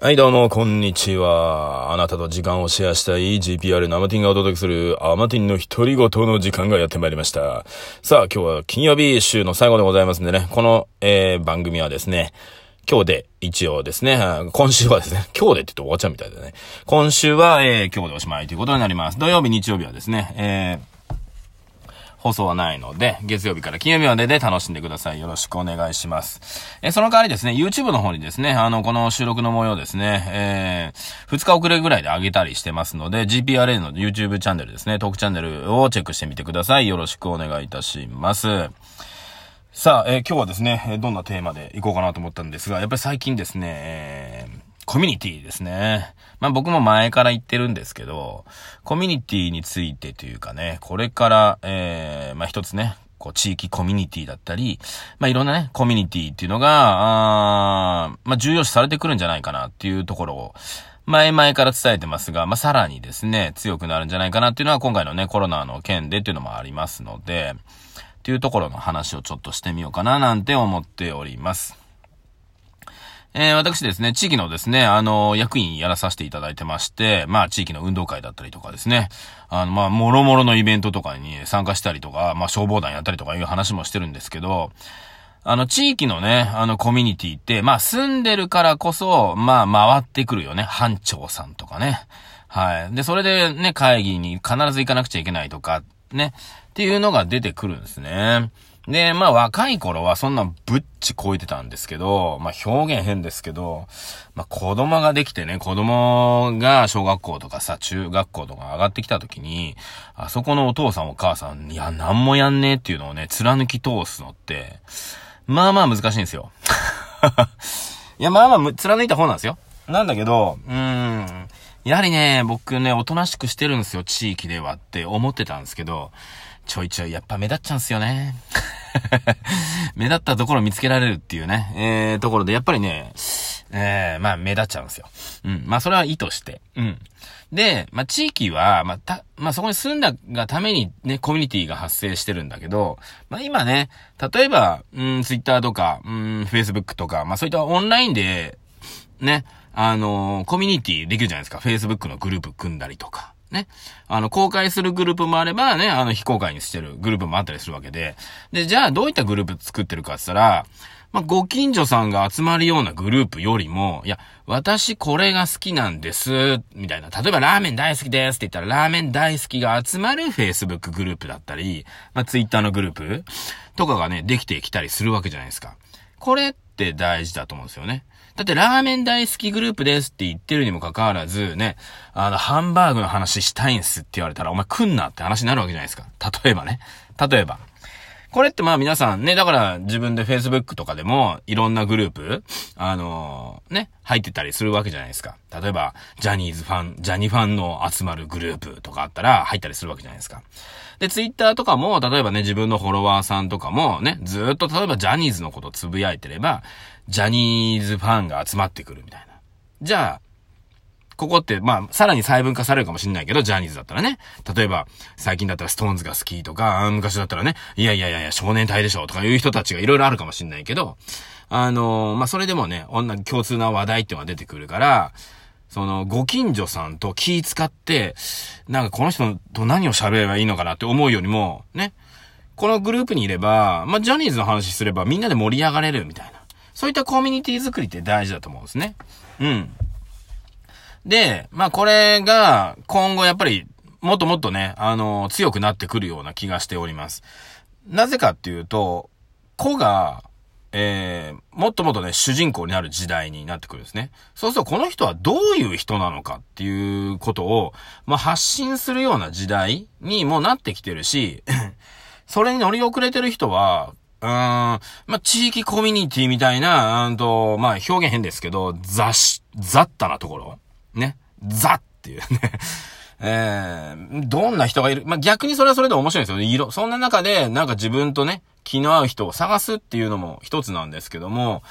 はい、どうも、こんにちは。あなたと時間をシェアしたい GPR ナマティンがお届けするアマティンの独り言の時間がやってまいりました。さあ、今日は金曜日週の最後でございますんでね、この、えー、番組はですね、今日で一応ですね、今週はですね、今日でって言って終わっちゃうみたいだね。今週は、えー、今日でおしまいということになります。土曜日、日曜日はですね、えー、放送はないので、月曜日から金曜日までで楽しんでください。よろしくお願いします。えその代わりですね、YouTube の方にですね、あの、この収録の模様ですね、えー、2日遅れぐらいで上げたりしてますので、GPRA の YouTube チャンネルですね、トークチャンネルをチェックしてみてください。よろしくお願いいたします。さあ、えー今日はですね、どんなテーマでいこうかなと思ったんですが、やっぱり最近ですね、えーコミュニティですね。まあ僕も前から言ってるんですけど、コミュニティについてというかね、これから、えーまあ一つね、こう地域コミュニティだったり、まあいろんなね、コミュニティっていうのが、あまあ重要視されてくるんじゃないかなっていうところを、前々から伝えてますが、まあ、さらにですね、強くなるんじゃないかなっていうのは今回のね、コロナの件でっていうのもありますので、っていうところの話をちょっとしてみようかななんて思っております。えー私ですね、地域のですね、あの、役員やらさせていただいてまして、まあ、地域の運動会だったりとかですね、あの、まあ、もろもろのイベントとかに参加したりとか、まあ、消防団やったりとかいう話もしてるんですけど、あの、地域のね、あの、コミュニティって、まあ、住んでるからこそ、まあ、回ってくるよね。班長さんとかね。はい。で、それでね、会議に必ず行かなくちゃいけないとか、ね。っていうのが出てくるんですね。で、まあ若い頃はそんなぶっち超えてたんですけど、まあ表現変ですけど、まあ子供ができてね、子供が小学校とかさ、中学校とか上がってきた時に、あそこのお父さんお母さん、いや、なんもやんねえっていうのをね、貫き通すのって、まあまあ難しいんですよ。いや、まあまあ、貫いた方なんですよ。なんだけど、うーん。やはりね、僕ね、おとなしくしてるんですよ、地域ではって思ってたんですけど、ちょいちょいやっぱ目立っちゃうんすよね。目立ったところ見つけられるっていうね、えー、ところで、やっぱりね、えー、まあ目立っちゃうんですよ。うん。まあそれはいいとして。うん。で、まあ地域は、まあた、まあそこに住んだがためにね、コミュニティが発生してるんだけど、まあ今ね、例えば、うん、ツイッターとか、うん、フェイスブックとか、まあそういったオンラインで、ね、あのーコミュニティできるじゃないですか。Facebook のグループ組んだりとか。ね。あの、公開するグループもあればね、あの、非公開にしてるグループもあったりするわけで。で、じゃあどういったグループ作ってるかって言ったら、まあ、ご近所さんが集まるようなグループよりも、いや、私これが好きなんです、みたいな。例えばラーメン大好きですって言ったら、ラーメン大好きが集まる Facebook グループだったり、まあ、Twitter のグループとかがね、できてきたりするわけじゃないですか。これって大事だと思うんですよね。だってラーメン大好きグループですって言ってるにもかかわらず、ね、あの、ハンバーグの話したいんすって言われたら、お前来んなって話になるわけじゃないですか。例えばね。例えば。これってまあ皆さんね、だから自分で Facebook とかでもいろんなグループ、あのーね、入ってたりするわけじゃないですか。例えば、ジャニーズファン、ジャニファンの集まるグループとかあったら入ったりするわけじゃないですか。で、Twitter とかも、例えばね、自分のフォロワーさんとかもね、ずっと例えばジャニーズのことつぶやいてれば、ジャニーズファンが集まってくるみたいな。じゃあ、ここって、まあ、さらに細分化されるかもしれないけど、ジャニーズだったらね。例えば、最近だったらストーンズが好きとか、昔だったらね、いやいやいや、少年隊でしょとかいう人たちがいろいろあるかもしれないけど、あのーまあ、それでもね、同じ共通な話題っていうのが出てくるから、その、ご近所さんと気使って、なんかこの人と何を喋ればいいのかなって思うよりも、ね、このグループにいれば、まあ、ジャニーズの話すればみんなで盛り上がれるみたいな。そういったコミュニティ作りって大事だと思うんですね。うん。で、まあこれが今後やっぱりもっともっとね、あの、強くなってくるような気がしております。なぜかっていうと、子が、えー、もっともっとね、主人公になる時代になってくるんですね。そうすると、この人はどういう人なのかっていうことを、まあ、発信するような時代にもなってきてるし、それに乗り遅れてる人は、うーん、まあ、地域コミュニティみたいな、うんと、まあ、表現変ですけど、雑誌、雑多なところ。ね。ザっていうね。えー、どんな人がいる。まあ、逆にそれはそれで面白いんですよね。色。そんな中で、なんか自分とね、気の合う人を探すっていうのも一つなんですけども、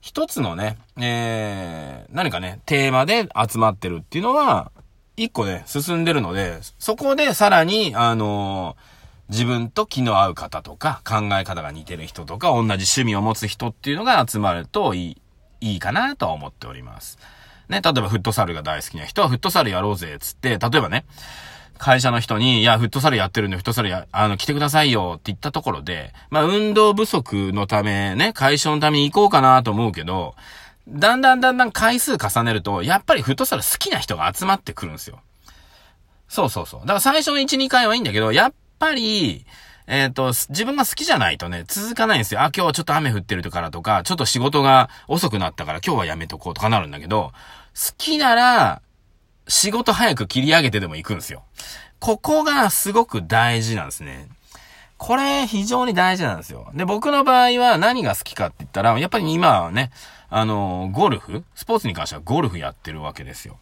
一つのね、えー、何かね、テーマで集まってるっていうのは、一個ね、進んでるので、そこでさらに、あのー自分と気の合う方とか、考え方が似てる人とか、同じ趣味を持つ人っていうのが集まるといい、いいかなとは思っております。ね、例えばフットサルが大好きな人はフットサルやろうぜ、つって、例えばね、会社の人に、いや、フットサルやってるんで、フットサルや、あの、来てくださいよって言ったところで、まあ、運動不足のため、ね、解消のために行こうかなと思うけど、だんだんだんだん回数重ねると、やっぱりフットサル好きな人が集まってくるんですよ。そうそうそう。だから最初の1、2回はいいんだけど、やっぱり、えっ、ー、と、自分が好きじゃないとね、続かないんですよ。あ、今日ちょっと雨降ってるからとか、ちょっと仕事が遅くなったから今日はやめとこうとかなるんだけど、好きなら、仕事早く切り上げてでも行くんですよ。ここがすごく大事なんですね。これ非常に大事なんですよ。で、僕の場合は何が好きかって言ったら、やっぱり今はね、あの、ゴルフスポーツに関してはゴルフやってるわけですよ。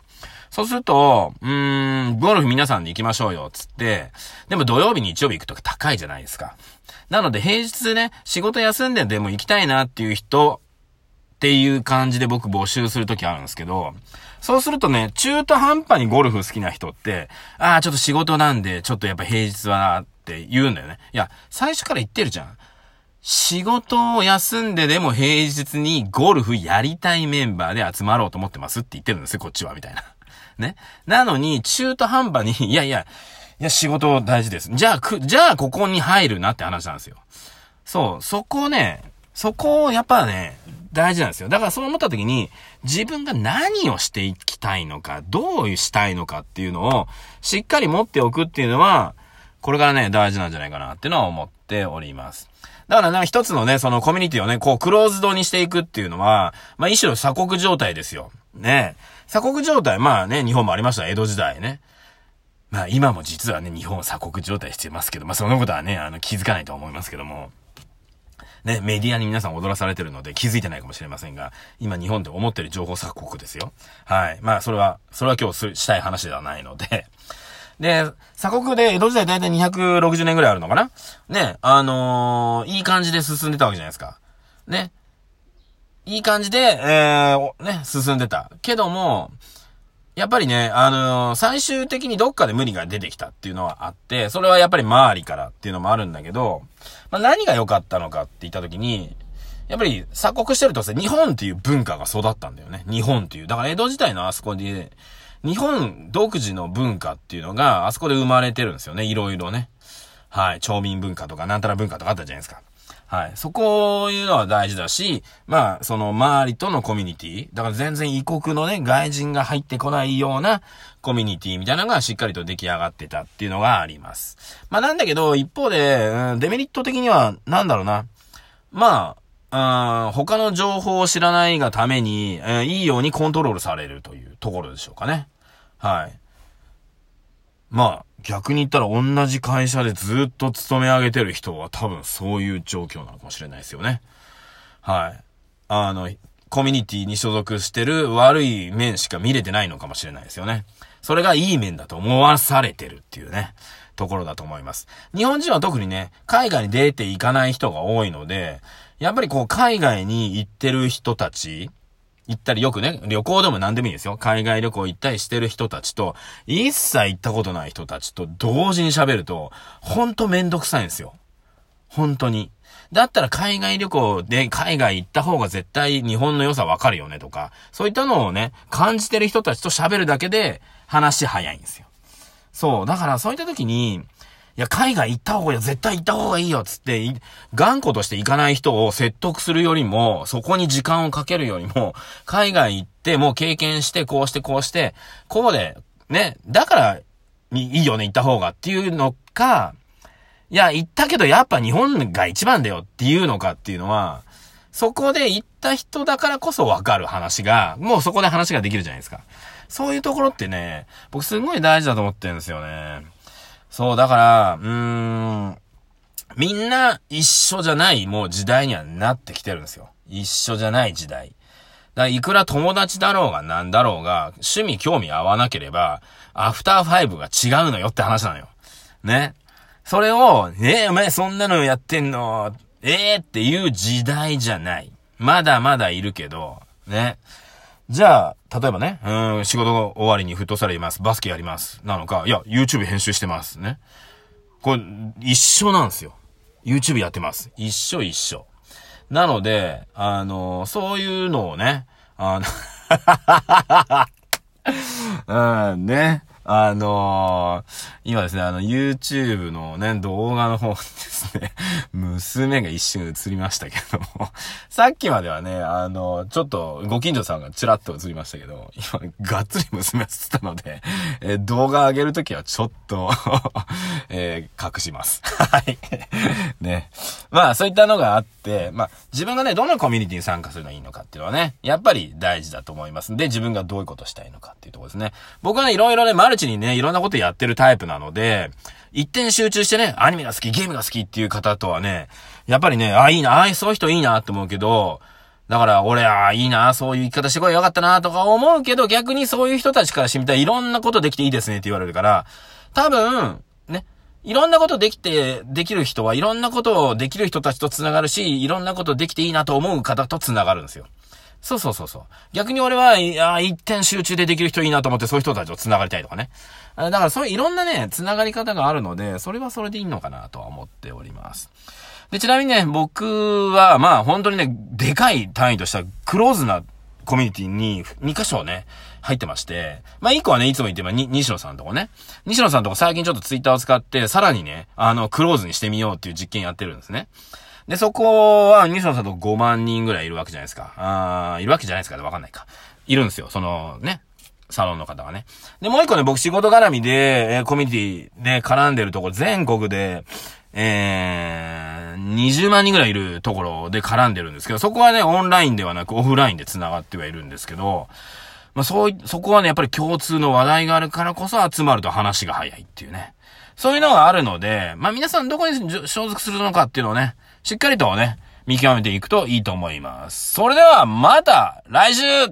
そうすると、うーん、ゴルフ皆さんで行きましょうよ、つって。でも土曜日、日曜日行くと高いじゃないですか。なので平日ね、仕事休んででも行きたいなっていう人っていう感じで僕募集するときあるんですけど、そうするとね、中途半端にゴルフ好きな人って、ああ、ちょっと仕事なんで、ちょっとやっぱ平日はなって言うんだよね。いや、最初から言ってるじゃん。仕事を休んででも平日にゴルフやりたいメンバーで集まろうと思ってますって言ってるんですよ、こっちは、みたいな。ね。なのに、中途半端に、いやいや、いや、仕事大事です。じゃあ、く、じゃあ、ここに入るなって話なんですよ。そう、そこをね、そこをやっぱね、大事なんですよ。だからそう思った時に、自分が何をしていきたいのか、どうしたいのかっていうのを、しっかり持っておくっていうのは、これからね、大事なんじゃないかなっていうのは思っております。だからな、一つのね、そのコミュニティをね、こう、クローズドにしていくっていうのは、まあ、一種の鎖国状態ですよ。ね。鎖国状態、まあね、日本もありました、江戸時代ね。まあ今も実はね、日本は鎖国状態してますけど、まあそのことはね、あの気づかないと思いますけども。ね、メディアに皆さん踊らされてるので気づいてないかもしれませんが、今日本で思ってる情報鎖国ですよ。はい。まあそれは、それは今日したい話ではないので。で、鎖国で江戸時代だいたい260年ぐらいあるのかな？ね、あのー、いい感じで進んでたわけじゃないですか。ね。いい感じで、えー、ね、進んでた。けども、やっぱりね、あのー、最終的にどっかで無理が出てきたっていうのはあって、それはやっぱり周りからっていうのもあるんだけど、まあ、何が良かったのかって言った時に、やっぱり鎖国してるとさ、日本っていう文化が育ったんだよね。日本っていう。だから江戸時代のあそこで、日本独自の文化っていうのがあそこで生まれてるんですよね。いろいろね。はい。町民文化とかなんたら文化とかあったじゃないですか。はい。そこいうのは大事だし、まあ、その周りとのコミュニティ。だから全然異国のね、外人が入ってこないようなコミュニティみたいなのがしっかりと出来上がってたっていうのがあります。まあなんだけど、一方で、うん、デメリット的には、なんだろうな。まあ、うん、他の情報を知らないがために、えー、いいようにコントロールされるというところでしょうかね。はい。まあ、逆に言ったら同じ会社でずっと勤め上げてる人は多分そういう状況なのかもしれないですよね。はい。あの、コミュニティに所属してる悪い面しか見れてないのかもしれないですよね。それがいい面だと思わされてるっていうね、ところだと思います。日本人は特にね、海外に出ていかない人が多いので、やっぱりこう海外に行ってる人たち、行ったりよくね、旅行でも何でもいいですよ。海外旅行行ったりしてる人たちと、一切行ったことない人たちと同時に喋ると、ほんとめんどくさいんですよ。本当に。だったら海外旅行で海外行った方が絶対日本の良さわかるよねとか、そういったのをね、感じてる人たちと喋るだけで話早いんですよ。そう。だからそういった時に、いや、海外行った方がいいよ、絶対行った方がいいよ、つって、頑固として行かない人を説得するよりも、そこに時間をかけるよりも、海外行って、もう経験して、こうしてこうして、こうで、ね、だから、いいよね、行った方がっていうのか、いや、行ったけどやっぱ日本が一番だよっていうのかっていうのは、そこで行った人だからこそわかる話が、もうそこで話ができるじゃないですか。そういうところってね、僕すごい大事だと思ってるんですよね。そう、だから、うーん、みんな一緒じゃないもう時代にはなってきてるんですよ。一緒じゃない時代。だからいくら友達だろうがなんだろうが、趣味興味合わなければ、アフターファイブが違うのよって話なのよ。ね。それを、ねえ、お前そんなのやってんの、ええー、っていう時代じゃない。まだまだいるけど、ね。じゃあ、例えばね、うん、仕事終わりにフットサルいます。バスケやります。なのか、いや、YouTube 編集してます。ね。これ、一緒なんですよ。YouTube やってます。一緒一緒。なので、あの、そういうのをね、あの うん、ね。あのー、今ですね、あの、YouTube のね、動画の方ですね、娘が一瞬映りましたけども、さっきまではね、あの、ちょっと、ご近所さんがちらっと映りましたけど、今、がっつり娘映ってたので、えー、動画上げるときはちょっとえ、隠します。はい。ね。まあ、そういったのがあって、まあ、自分がね、どのコミュニティに参加するのがいいのかっていうのはね、やっぱり大事だと思いますんで、自分がどういうことしたいのかっていうところですね。僕はね、いろいろね、ルチにね、いろんなことやってるタイプなので、一点集中してね、アニメが好き、ゲームが好きっていう方とはね、やっぱりね、あ、いいな、あ、そういう人いいなって思うけど、だから、俺、あ、いいな、そういう生き方してこいよかったな、とか思うけど、逆にそういう人たちからしてみたらいろんなことできていいですねって言われるから、多分、ね、いろんなことできて、できる人はいろんなことをできる人たちと繋がるし、いろんなことできていいなと思う方と繋がるんですよ。そうそうそうそう。逆に俺は、いや、一点集中でできる人いいなと思ってそういう人たちと繋がりたいとかね。だからそういういろんなね、繋がり方があるので、それはそれでいいのかなとは思っております。で、ちなみにね、僕は、まあ本当にね、でかい単位としたクローズなコミュニティに2箇所ね、入ってまして、まあ1個はね、いつも言ってば、西野さんとこね。西野さんとこ最近ちょっとツイッターを使って、さらにね、あの、クローズにしてみようっていう実験やってるんですね。で、そこは、西野さんと5万人ぐらいいるわけじゃないですか。あいるわけじゃないですかわかんないか。いるんですよ。その、ね。サロンの方がね。で、もう一個ね、僕仕事絡みで、えー、コミュニティで絡んでるところ、全国で、えー、20万人ぐらいいるところで絡んでるんですけど、そこはね、オンラインではなくオフラインで繋がってはいるんですけど、まあ、そうい、そこはね、やっぱり共通の話題があるからこそ集まると話が早いっていうね。そういうのがあるので、まあ、皆さんどこに所属するのかっていうのをね、しっかりとね、見極めていくといいと思います。それでは、また来週